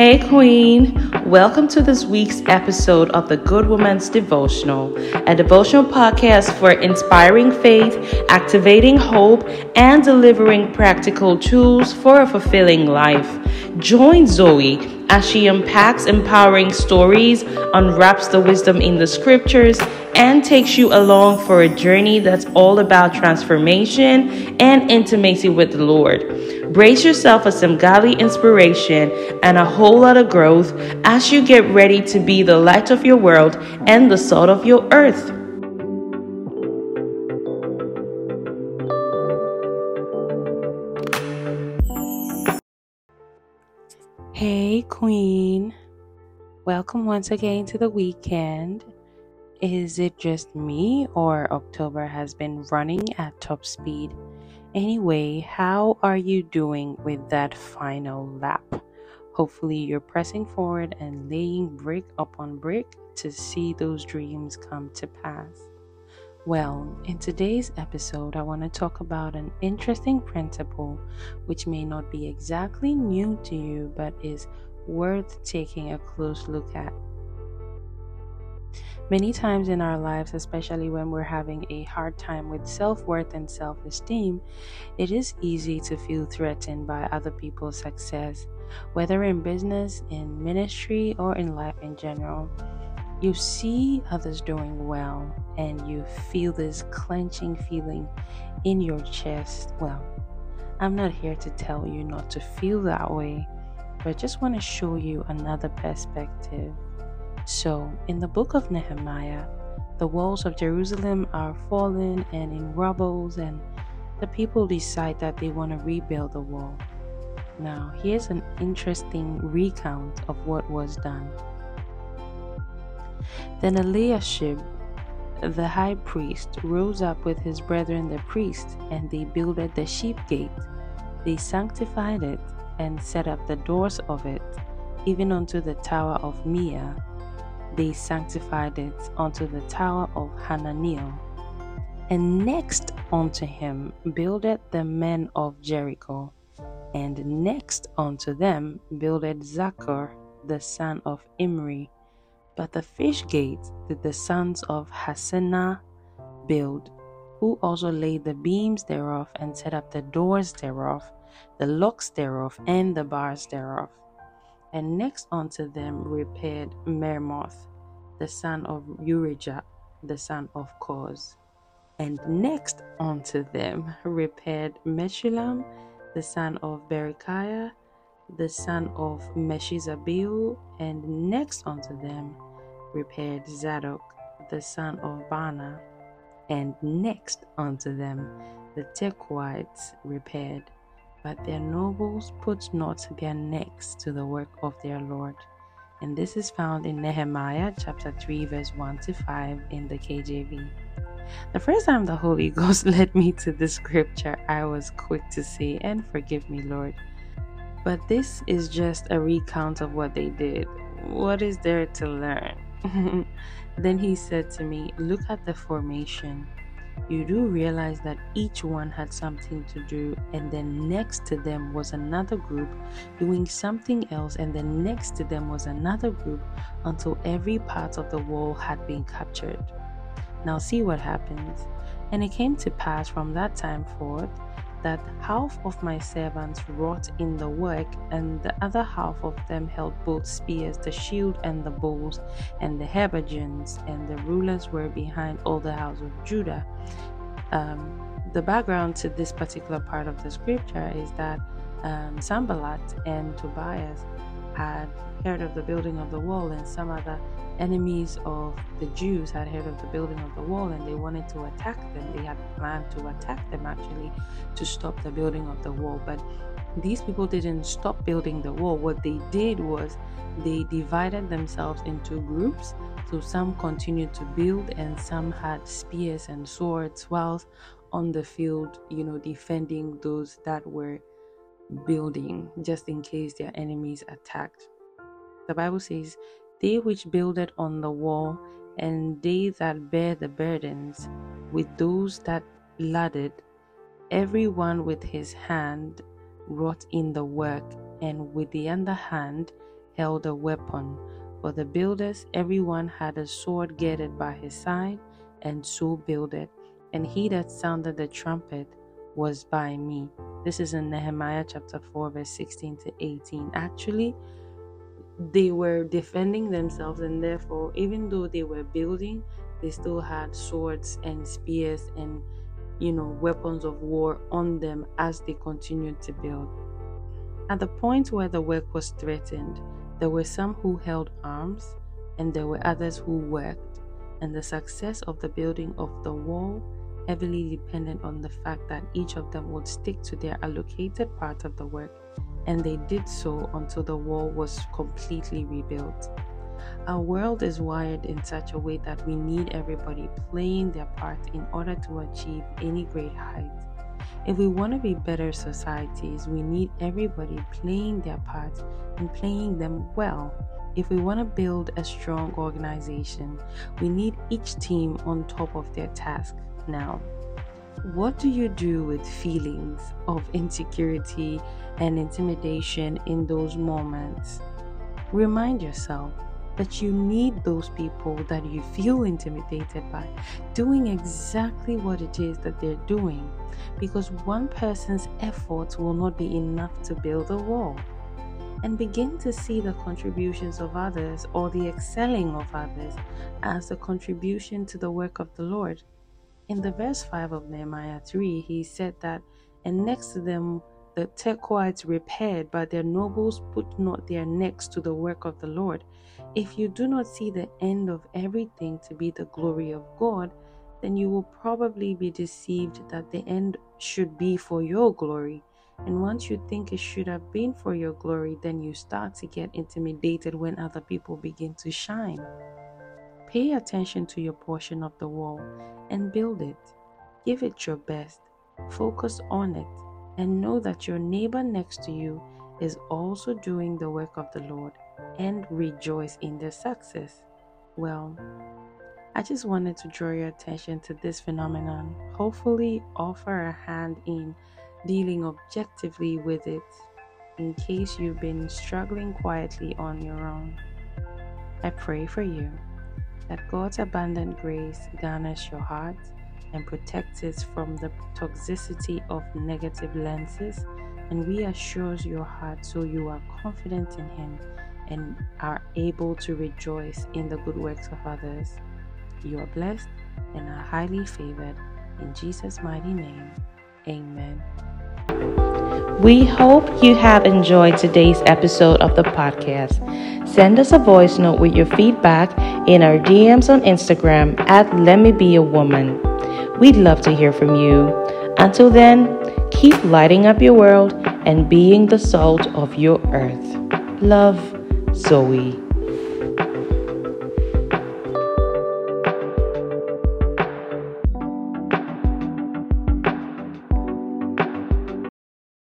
Hey, Queen. Welcome to this week's episode of the Good Woman's Devotional, a devotional podcast for inspiring faith, activating hope, and delivering practical tools for a fulfilling life. Join Zoe as she unpacks empowering stories, unwraps the wisdom in the scriptures, and takes you along for a journey that's all about transformation and intimacy with the Lord. Brace yourself for some godly inspiration and a whole lot of growth as you get ready to be the light of your world and the salt of your earth. Hey, Queen. Welcome once again to the weekend. Is it just me, or October has been running at top speed? Anyway, how are you doing with that final lap? Hopefully, you're pressing forward and laying brick upon brick to see those dreams come to pass. Well, in today's episode, I want to talk about an interesting principle which may not be exactly new to you but is worth taking a close look at. Many times in our lives, especially when we're having a hard time with self worth and self esteem, it is easy to feel threatened by other people's success, whether in business, in ministry, or in life in general. You see others doing well, and you feel this clenching feeling in your chest. Well, I'm not here to tell you not to feel that way, but just want to show you another perspective. So, in the book of Nehemiah, the walls of Jerusalem are fallen and in rubbles, and the people decide that they want to rebuild the wall. Now, here's an interesting recount of what was done. Then Eliashib, the high priest, rose up with his brethren the priests, and they builded the sheep gate. They sanctified it and set up the doors of it, even unto the tower of Meah they sanctified it unto the tower of Hananeel. And next unto him builded the men of Jericho, and next unto them builded Zaccur the son of Imri. But the fish gate did the sons of Hassenaah build, who also laid the beams thereof, and set up the doors thereof, the locks thereof, and the bars thereof and next unto them repaired Meremoth, the son of Urijah, the son of Koz. And next unto them repaired Meshullam, the son of Berechiah, the son of Meshezabeel, and next unto them repaired Zadok, the son of Baana, and next unto them the Tekoites repaired but their nobles put not their necks to the work of their Lord. And this is found in Nehemiah chapter 3, verse 1 to 5 in the KJV. The first time the Holy Ghost led me to this scripture, I was quick to say, And forgive me, Lord. But this is just a recount of what they did. What is there to learn? then he said to me, Look at the formation you do realize that each one had something to do, and then next to them was another group doing something else, and then next to them was another group until every part of the wall had been captured. Now, see what happens. And it came to pass from that time forth that half of my servants wrought in the work, and the other half of them held both spears, the shield, and the bows, and the habergeons, and the rulers were behind all the house of Judah. Um, the background to this particular part of the scripture is that um, Sanballat and Tobias had heard of the building of the wall, and some other enemies of the Jews had heard of the building of the wall and they wanted to attack them. They had planned to attack them actually to stop the building of the wall. But these people didn't stop building the wall. What they did was they divided themselves into groups. So some continued to build and some had spears and swords whilst on the field, you know, defending those that were building just in case their enemies attacked. The Bible says, they which builded on the wall, and they that bear the burdens, with those that laddered, every one with his hand wrought in the work, and with the other hand held a weapon. For the builders, everyone had a sword girded by his side, and so builded. And he that sounded the trumpet was by me. This is in Nehemiah chapter 4, verse 16 to 18. Actually, they were defending themselves, and therefore, even though they were building, they still had swords and spears and you know weapons of war on them as they continued to build. At the point where the work was threatened, there were some who held arms and there were others who worked, and the success of the building of the wall heavily dependent on the fact that each of them would stick to their allocated part of the work, and they did so until the wall was completely rebuilt. Our world is wired in such a way that we need everybody playing their part in order to achieve any great height. If we want to be better societies, we need everybody playing their part and playing them well. If we want to build a strong organization, we need each team on top of their task. Now, what do you do with feelings of insecurity and intimidation in those moments? Remind yourself that you need those people that you feel intimidated by doing exactly what it is that they're doing because one person's effort will not be enough to build a wall. And begin to see the contributions of others or the excelling of others as a contribution to the work of the Lord. In the verse 5 of Nehemiah 3, he said that, and next to them the Tekoites repaired, but their nobles put not their necks to the work of the Lord. If you do not see the end of everything to be the glory of God, then you will probably be deceived that the end should be for your glory. And once you think it should have been for your glory, then you start to get intimidated when other people begin to shine. Pay attention to your portion of the wall and build it. Give it your best. Focus on it and know that your neighbor next to you is also doing the work of the Lord and rejoice in their success. Well, I just wanted to draw your attention to this phenomenon, hopefully, offer a hand in dealing objectively with it in case you've been struggling quietly on your own. I pray for you that God's abundant grace garners your heart and protects it from the toxicity of negative lenses and reassures your heart so you are confident in Him and are able to rejoice in the good works of others. You are blessed and are highly favored. In Jesus' mighty name, amen. We hope you have enjoyed today's episode of the podcast. Send us a voice note with your feedback in our DMs on Instagram at Let Me Be a Woman. We'd love to hear from you. Until then, keep lighting up your world and being the salt of your earth. Love, Zoe.